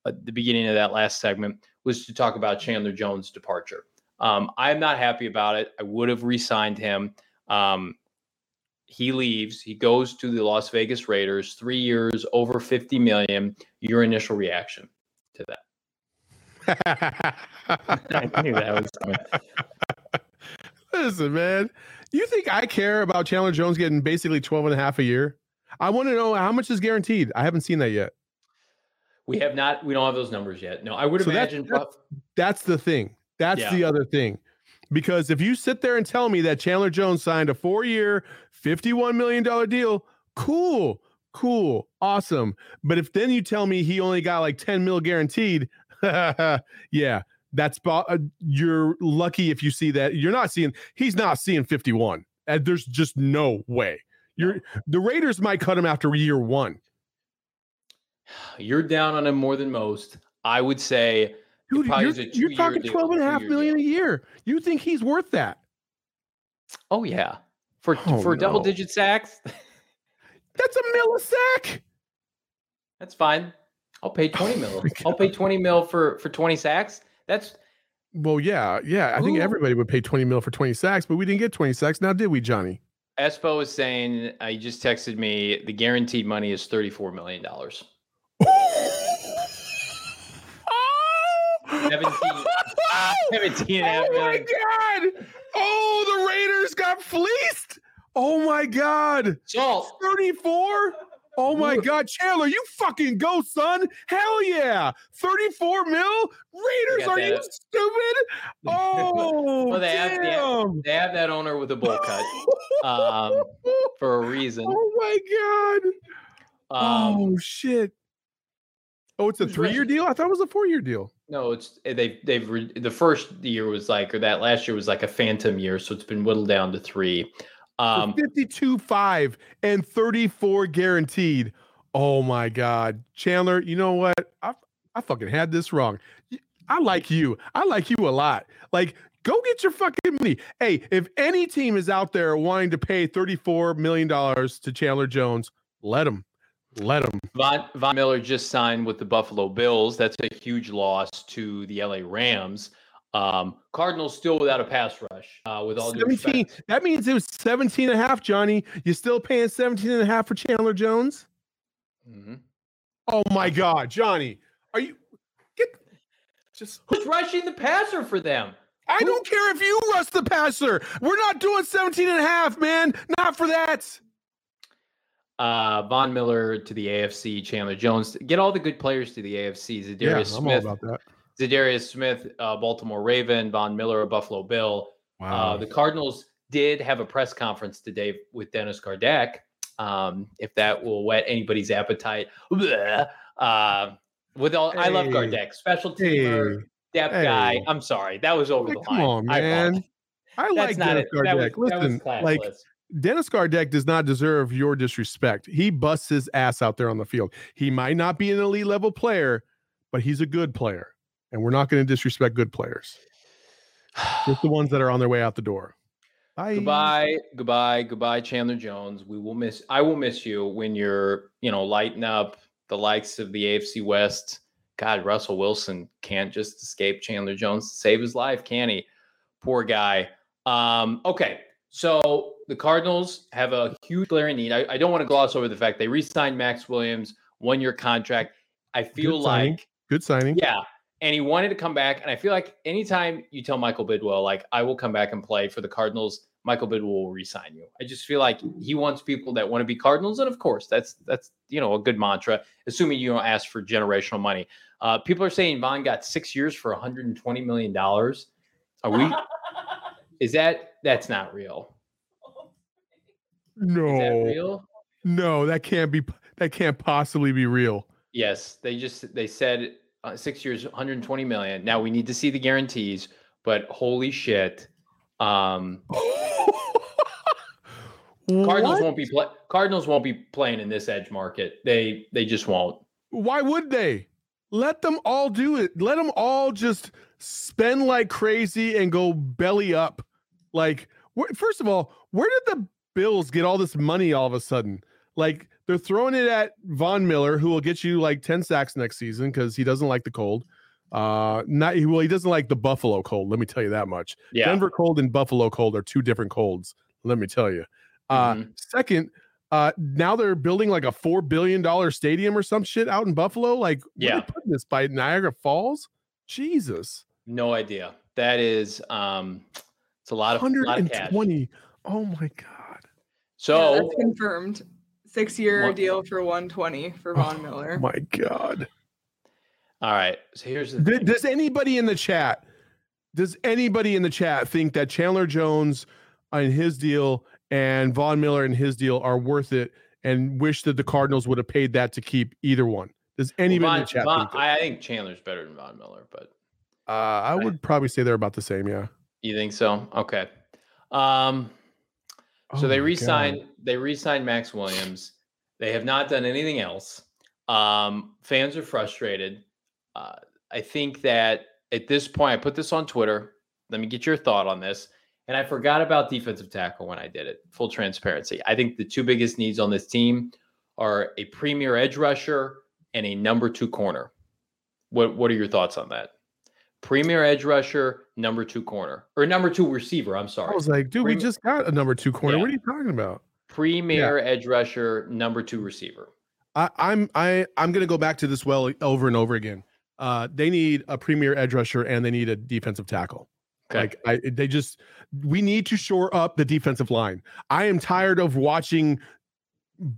at the beginning of that last segment was to talk about Chandler Jones' departure. Um, I'm not happy about it. I would have re-signed him. Um, he leaves. He goes to the Las Vegas Raiders. Three years, over 50 million. Your initial reaction to that? I knew that was coming. Listen, man. You think I care about Chandler Jones getting basically 12 and a half a year? I want to know how much is guaranteed. I haven't seen that yet. We have not. We don't have those numbers yet. No, I would so imagine. That's, that's, the thing. That's yeah. the other thing. Because if you sit there and tell me that Chandler Jones signed a four-year, fifty-one million dollar deal, cool, cool, awesome. But if then you tell me he only got like ten mil guaranteed, yeah, that's uh, you're lucky if you see that. You're not seeing. He's not seeing fifty-one. Uh, there's just no way. You're the Raiders might cut him after year one. You're down on him more than most. I would say Dude, you're, you're talking deal, 12 and a half million deal. a year. You think he's worth that? Oh yeah. For oh, for no. double digit sacks. That's a mill a sack. That's fine. I'll pay 20 oh mil. I'll pay 20 mil for for 20 sacks. That's well, yeah, yeah. I Ooh. think everybody would pay 20 mil for 20 sacks, but we didn't get 20 sacks. Now, did we, Johnny? Espo was saying, uh, he just texted me, the guaranteed money is $34 million. 17, 17 and a half oh my god! Oh, the Raiders got fleeced. Oh my god! Salt 34. Oh my god, Chandler, you fucking go, son! Hell yeah! 34 mil? Raiders, are you stupid? Oh, well, they damn. have, they have, they have that owner with a bowl cut um, for a reason. Oh my god! Um, oh shit! Oh, it's a three-year deal. I thought it was a four-year deal. No, it's eh, they've they've re, the first year was like or that last year was like a phantom year, so it's been whittled down to three. Um, 52 5 and 34 guaranteed. Oh my God. Chandler, you know what? I, I fucking had this wrong. I like you. I like you a lot. Like, go get your fucking money. Hey, if any team is out there wanting to pay $34 million to Chandler Jones, let them. Let him. Von, Von Miller just signed with the Buffalo Bills. That's a huge loss to the LA Rams. Um, Cardinals still without a pass rush. Uh, with all 17. That means it was 17 and a half, Johnny. You're still paying 17 and a half for Chandler Jones? Mm-hmm. Oh my God, Johnny. Are you get just who's rushing the passer for them? I don't care if you rush the passer. We're not doing 17 and a half, man. Not for that uh, Von Miller to the AFC, Chandler Jones. Get all the good players to the AFC. Za'Darius yeah, Smith. about that. Za'Darius Smith, uh, Baltimore Raven, Von Miller, Buffalo Bill. Wow. Uh, the Cardinals did have a press conference today with Dennis Gardeck. Um, if that will whet anybody's appetite. Uh, with all, hey. I love Gardeck, special teamer, hey. depth hey. guy. I'm sorry, that was over the line. Come on, man. I, I like Dennis Gardeck. Listen, like Dennis Gardeck does not deserve your disrespect. He busts his ass out there on the field. He might not be an elite level player, but he's a good player. And we're not going to disrespect good players. Just the ones that are on their way out the door. Bye. Goodbye, goodbye, goodbye, Chandler Jones. We will miss. I will miss you when you're, you know, lighting up the likes of the AFC West. God, Russell Wilson can't just escape Chandler Jones to save his life, can he? Poor guy. Um, okay, so the Cardinals have a huge glaring need. I, I don't want to gloss over the fact they re-signed Maxx Williams, one year contract. I feel Good like Good signing. Yeah. And he wanted to come back. And I feel like anytime you tell Michael Bidwill, like, I will come back and play for the Cardinals, Michael Bidwill will resign you. I just feel like he wants people that want to be Cardinals. And of course, that's that's you know a good mantra, assuming you don't ask for generational money. Uh, people are saying Von got six years for 120 million dollars. Are we is that that's not real? No. real? No, that can't be. That can't possibly be real. Yes, they just they said uh, six years, 120 million. Now we need to see the guarantees, but holy shit, um, Cardinals won't be play- Cardinals won't be playing in this edge market. They they just won't. Why would they? Let them all do it. Let them all just spend like crazy and go belly up. Like, first of all, where did the Bills get all this money all of a sudden? Like they're throwing it at Von Miller, who will get you like 10 sacks next season because he doesn't like the cold. Uh, not well, he doesn't like the Buffalo cold. Let me tell you that much. Yeah. Denver cold and Buffalo cold are two different colds. Let me tell you. Uh, mm-hmm. second, uh, now they're building like a four billion dollar stadium or some shit out in Buffalo. Like, yeah, putting this by Niagara Falls. Jesus, no idea. That is, um, it's a lot of 120. Oh my god. So yeah, that's confirmed. Six year deal for 120 for Von oh, Miller. My God. All right. So here's the does, does anybody in the chat does anybody in the chat think that Chandler Jones and his deal and Von Miller and his deal are worth it and wish that the Cardinals would have paid that to keep either one? Does anybody well, Von, in the chat Von, think I think Chandler's better than Von Miller, but uh, I would probably say they're about the same, yeah. You think so? Okay. Um so oh they re-signed they re-signed Maxx Williams. They have not done anything else. Um, fans are frustrated. Uh, I think that at this point, I put this on Twitter. Let me get your thought on this. And I forgot about defensive tackle when I did it. Full transparency. I think the two biggest needs on this team are a premier edge rusher and a number two corner. What What are your thoughts on that? Premier edge rusher, number two corner, or number two receiver. I'm sorry. I was like, dude, we just got a number two corner. Yeah. What are you talking about? Premier edge rusher, number two receiver. I, I'm I I'm gonna go back to this well over and over again. Uh, they need a premier edge rusher and they need a defensive tackle. Okay. Like I, they just we need to shore up the defensive line. I am tired of watching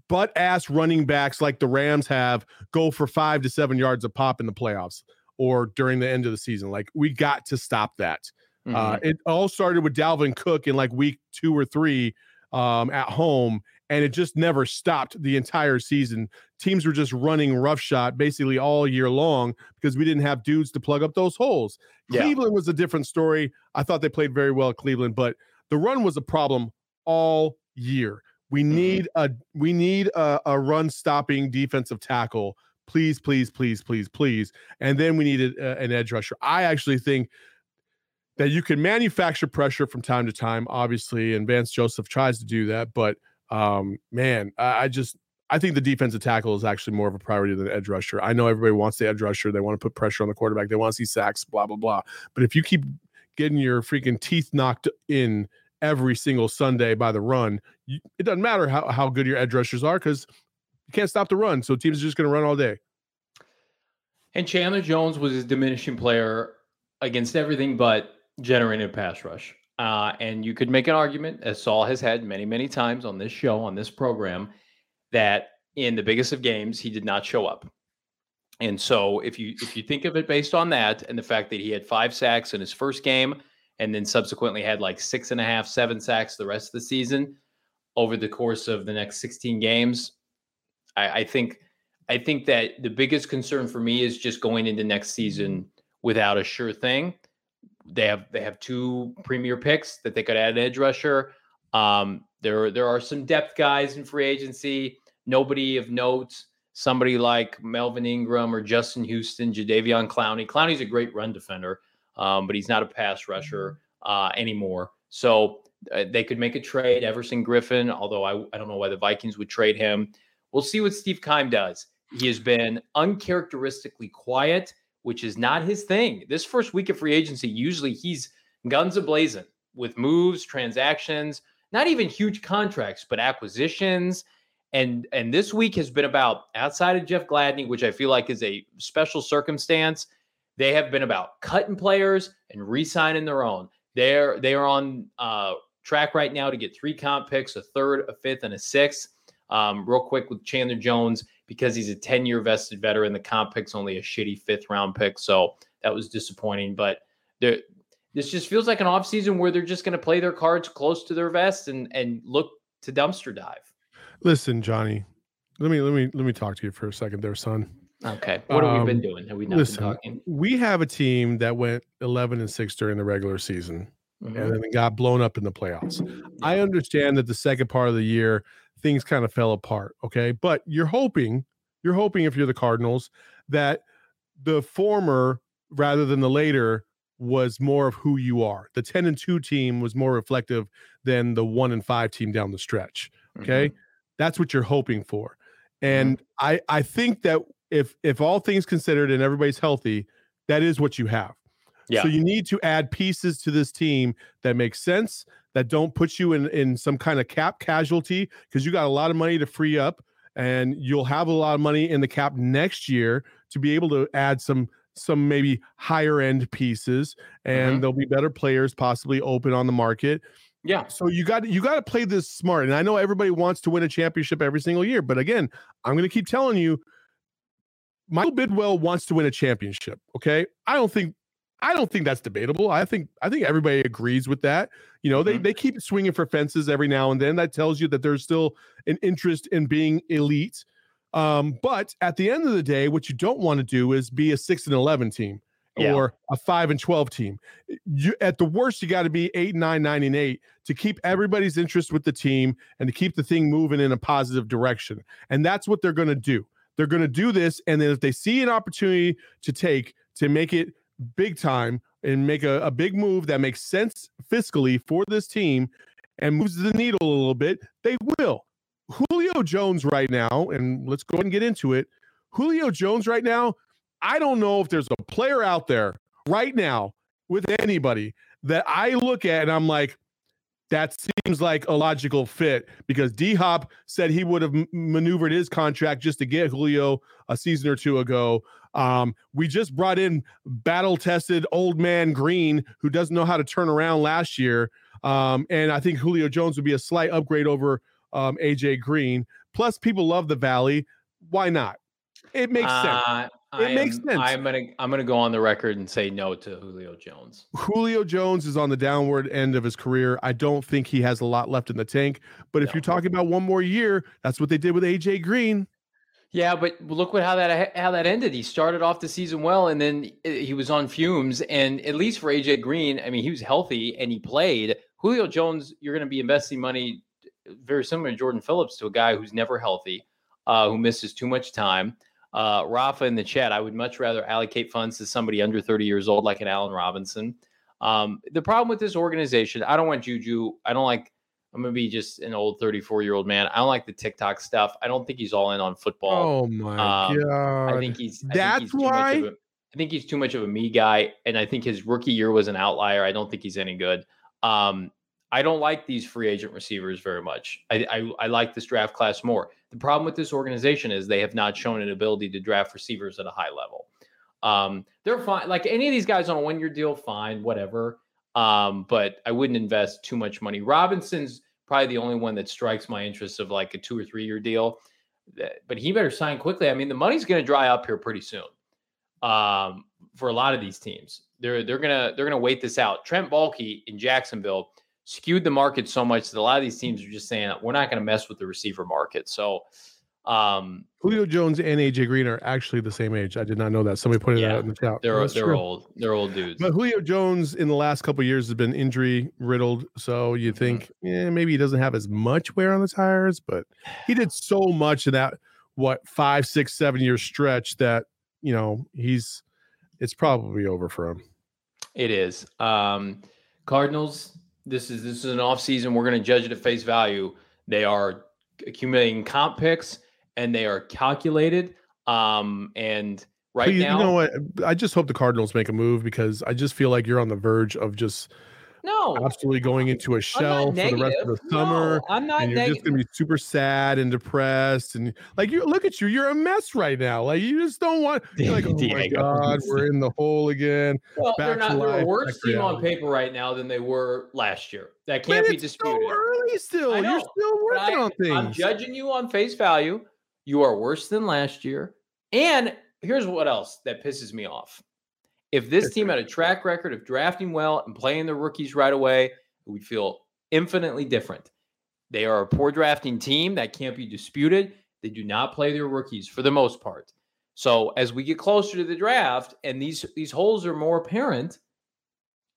butt ass running backs like the Rams have go for five to seven yards a pop in the playoffs or during the end of the season. Like we got to stop that. Uh, Mhm. it all started with Dalvin Cook in like week two or three um, at home, and it just never stopped the entire season. Teams were just running roughshod basically all year long because we didn't have dudes to plug up those holes. Yeah. Cleveland was a different story. I thought they played very well at Cleveland, but the run was a problem all year. We Mm-hmm. need a we need a, a run stopping defensive tackle. Please, please, please, please, please. And then we needed uh, an edge rusher. I actually think that you can manufacture pressure from time to time, obviously, and Vance Joseph tries to do that. But um, man, I, I just I think the defensive tackle is actually more of a priority than edge rusher. I know everybody wants the edge rusher; they want to put pressure on the quarterback, they want to see sacks, blah blah blah. But if you keep getting your freaking teeth knocked in every single Sunday by the run, you, it doesn't matter how how good your edge rushers are because you can't stop the run. So teams are just going to run all day. And Chandler Jones was a diminishing player against everything but generating a pass rush. Uh, and you could make an argument, as Saul has had many, many times on this show, on this program, that in the biggest of games, he did not show up. And so if you if you think of it based on that and the fact that he had five sacks in his first game and then subsequently had like six and a half, seven sacks the rest of the season over the course of the next 16 games, I, I think I think that the biggest concern for me is just going into next season without a sure thing. They have they have two premier picks that they could add an edge rusher. Um, there there are some depth guys in free agency. Nobody of note. Somebody like Melvin Ingram or Justin Houston, Jadeveon Clowney. Clowney's a great run defender, um, but he's not a pass rusher uh, anymore. So uh, they could make a trade. Everson Griffen, although I, I don't know why the Vikings would trade him. We'll see what Steve Keim does. He has been uncharacteristically quiet, which is not his thing. This first week of free agency, usually he's guns ablazing with moves, transactions, not even huge contracts, but acquisitions. And and this week has been about outside of Jeff Gladney, which I feel like is a special circumstance. They have been about cutting players and re-signing their own. They're they are on uh, track right now to get three comp picks, a third, a fifth, and a sixth. Um, real quick with Chandler Jones because he's a 10 year vested veteran. The comp pick's only a shitty fifth round pick. So that was disappointing. But there, this just feels like an offseason where they're just going to play their cards close to their vest and, and look to dumpster dive. Listen, Johnny, let me let me let me talk to you for a second, there, son. Okay. What have we been Um, doing? Have we not Listen, been talking? we have a team that went 11 and six during the regular season. Mhm. and then got blown up in the playoffs. I understand that the second part of the year things kind of fell apart, okay? But you're hoping, you're hoping if you're the Cardinals that the former rather than the later was more of who you are. The 10 and 2 team was more reflective than the 1 and 5 team down the stretch, okay? Mhm. That's what you're hoping for. And I I think that if if all things considered and everybody's healthy, that is what you have. Yeah. So you need to add pieces to this team that make sense, that don't put you in in some kind of cap casualty because you got a lot of money to free up and you'll have a lot of money in the cap next year to be able to add some some maybe higher end pieces and Mhm. there'll be better players possibly open on the market. yeah. So you got you got to play this smart. And I know everybody wants to win a championship every single year, but again, I'm going to keep telling you Michael Bidwill wants to win a championship, okay? I don't think I don't think that's debatable. I think I think everybody agrees with that. You know, they Mhm. they keep swinging for fences every now and then. That tells you that there's still an interest in being elite. Um, but at the end of the day, what you don't want to do is be a six and eleven team Yeah. or a five and twelve team. You at the worst, you got to be eight, nine, nine, and eight to keep everybody's interest with the team and to keep the thing moving in a positive direction. And that's what they're going to do. They're going to do this, and then if they see an opportunity to take to make it big time and make a, a big move that makes sense fiscally for this team and moves the needle a little bit, they will. Julio Jones right now, and let's go ahead and get into it. Julio Jones right now, I don't know if there's a player out there right now with anybody that I look at and I'm like, that seems like a logical fit because D Hop said he would have maneuvered his contract just to get Julio a season or two ago. Um, we just brought in battle tested old man Green who doesn't know how to turn around last year. Um, and I think Julio Jones would be a slight upgrade over um, AJ Green. Plus, people love the Valley. Why not? It makes uh, sense. It I makes am, sense. I'm gonna I'm gonna go on the record and say no to Julio Jones. Julio Jones is on the downward end of his career. I don't think he has a lot left in the tank. But if no. you're talking about one more year, that's what they did with AJ Green. Yeah, but look what how that how that ended. He started off the season well, and then eh, he was on fumes. And at least for AJ Green, I mean, he was healthy and he played. Julio Jones, you're going to be investing money very similar to Jordan Phillips to a guy who's never healthy, uh, who misses too much time. Uh, Rafa in the chat, I would much rather allocate funds to somebody under 30 years old, like an Allen Robinson. Um, the problem with this organization, I don't want Juju. I don't like, I'm going to be just an old 34 year old man. I don't like the TikTok stuff. I don't think he's all in on football. Oh my um, God. I think he's, I that's think he's why. A, I think he's too much of a me guy. And I think his rookie year was an outlier. I don't think he's any good. Um, I don't like these free agent receivers very much. I, I, I like this draft class more. The problem with this organization is they have not shown an ability to draft receivers at a high level. Um, they're fine. Like any of these guys on a one year deal, fine, whatever. Um, but I wouldn't invest too much money. Robinson's probably the only one that strikes my interest of like a two or three year deal. But he better sign quickly. I mean, the money's going to dry up here pretty soon. Um, for a lot of these teams, they're they're gonna they're gonna wait this out. Trent Baalke in Jacksonville skewed the market so much that a lot of these teams are just saying we're not going to mess with the receiver market. So um Julio Jones and AJ Green are actually the same age. I did not know that. Somebody pointed yeah, out in the chat. They're they're true. old. They're old dudes. But Julio Jones in the last couple years has been injury riddled. So you mm-hmm. think, maybe he doesn't have as much wear on the tires, but he did so much in that what five, six, seven year stretch that you know he's it's probably over for him. It is. Um Cardinals this is this is an off season. We're going to judge it at face value. They are accumulating comp picks and they are calculated. Um, and right you, now, you know what? I just hope the Cardinals make a move because I just feel like you're on the verge of just no, absolutely going into a shell for the rest of the summer. No, I'm not. And you're neg- just gonna be super sad and depressed, and like you look at you, you're a mess right now. Like you just don't want. You're like, oh my god, we're in the hole again. Well, they're not. They're a worse team on paper right now than they were last year. That can't but be disputed. So early still. You're still working I, on things. I'm judging you on face value. You are worse than last year. And here's what else that pisses me off. If this team had a track record of drafting well and playing the rookies right away, we'd feel infinitely different. They are a poor drafting team that can't be disputed. They do not play their rookies for the most part. So as we get closer to the draft and these these holes are more apparent,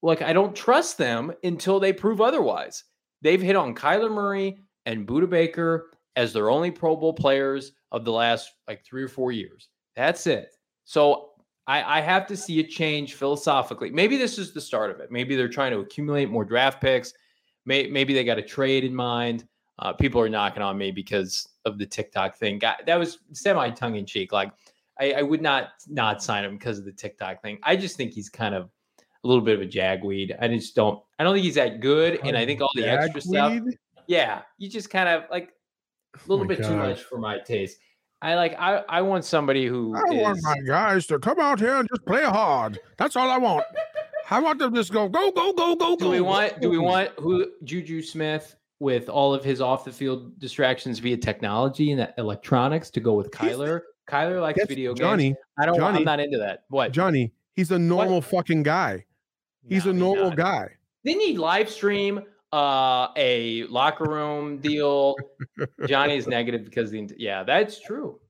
like I don't trust them until they prove otherwise. They've hit on Kyler Murray and Budda Baker as their only Pro Bowl players of the last like three or four years. That's it. So I, I have to see a change philosophically. Maybe this is the start of it. Maybe they're trying to accumulate more draft picks. May, maybe they got a trade in mind. Uh, people are knocking on me because of the TikTok thing. that was semi tongue in cheek. Like I, I, would not not sign him because of the TikTok thing. I just think he's kind of a little bit of a jagweed. I just don't. I don't think he's that good. And I think all the extra stuff. Yeah, you just kind of like a little oh bit God. too much for my taste. I like I, I want somebody who I is... want my guys to come out here and just play hard. That's all I want. I want them to just go go go go go do go. we want do we want who Juju Smith with all of his off the field distractions via technology and electronics to go with Kyler? Kyler likes video games. Johnny, I don't. Johnny, I'm not into that. What Johnny? He's a normal what? fucking guy. He's no, a normal he's guy. Didn't he live stream uh, a locker room deal. Johnny is negative because the yeah, that's true.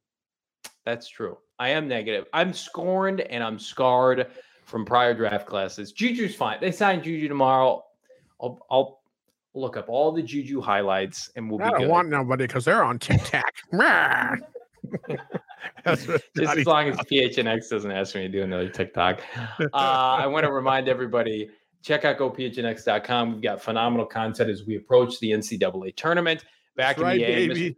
That's true. I am negative. I'm scorned and I'm scarred from prior draft classes. Juju's fine. They signed Juju tomorrow. I'll, I'll look up all the Juju highlights and we'll I be. I don't want nobody because they're on TikTok. Just as long as PHNX doesn't ask me to do another TikTok. Uh, I want to remind everybody check out gophnx.com. We've got phenomenal content as we approach the NCAA tournament. Back That's in right, the A, Mr.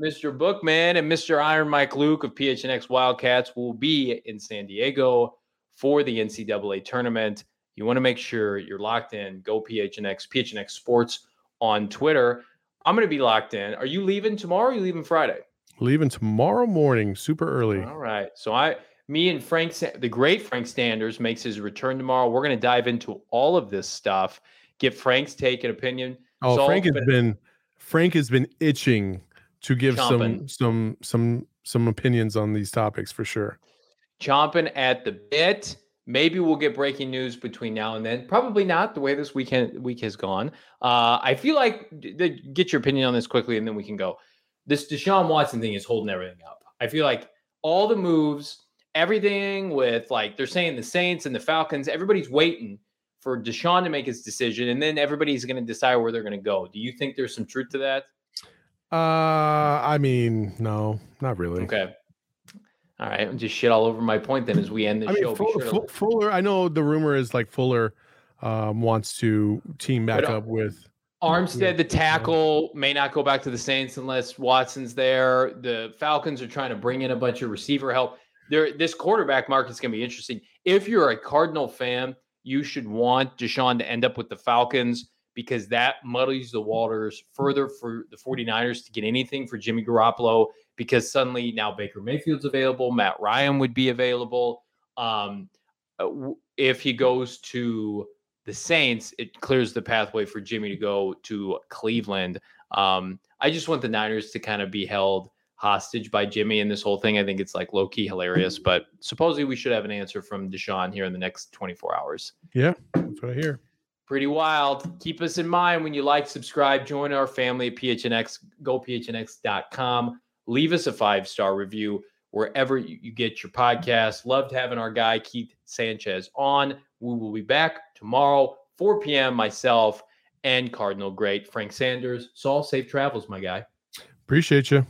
Mr. Bookman and Mr. Iron Mike Luke of PHNX Wildcats will be in San Diego for the NCAA tournament. You want to make sure you're locked in. Go PHNX, PHNX Sports on Twitter. I'm going to be locked in. Are you leaving tomorrow? Or are you leaving Friday? Leaving tomorrow morning, super early. All right. So I, me and Frank, the great Frank Sanders, makes his return tomorrow. We're going to dive into all of this stuff. Get Frank's take and opinion. Oh, so, Frank has been Frank has been itching to give chomping. some some some some opinions on these topics for sure. Chomping at the bit. Maybe we'll get breaking news between now and then. Probably not the way this weekend week has gone. Uh, I feel like get your opinion on this quickly, and then we can go. This Deshaun Watson thing is holding everything up. I feel like all the moves, everything with like they're saying the Saints and the Falcons, everybody's waiting for Deshaun to make his decision, and then everybody's going to decide where they're going to go. Do you think there's some truth to that? Uh, I mean, no, not really. Okay. All right, I'm just shit all over my point then as we end the I show. Mean, Fuller, sure to... Fuller, I know the rumor is like Fuller um, wants to team back uh, up with Armstead, the tackle, may not go back to the Saints unless Watson's there. The Falcons are trying to bring in a bunch of receiver help. There, this quarterback market is going to be interesting. If you're a Cardinal fan, you should want Deshaun to end up with the Falcons because that muddies the waters further for the 49ers to get anything for Jimmy Garoppolo because suddenly now Baker Mayfield's available, Matt Ryan would be available. Um, uh, if he goes to the Saints, it clears the pathway for Jimmy to go to Cleveland. Um, I just want the Niners to kind of be held hostage by Jimmy in this whole thing. I think it's like low key hilarious, mm. but supposedly we should have an answer from Deshaun here in the next 24 hours. Yeah, that's what I hear. Pretty wild. Keep us in mind when you like, subscribe, join our family at PHNX, gophnx.com leave us a five star review wherever you get your podcast. Loved having our guy Keith Sanchez on. We will be back tomorrow, 4 p.m. Myself and Cardinal Great Frank Sanders. Saul, safe travels, my guy. Appreciate you.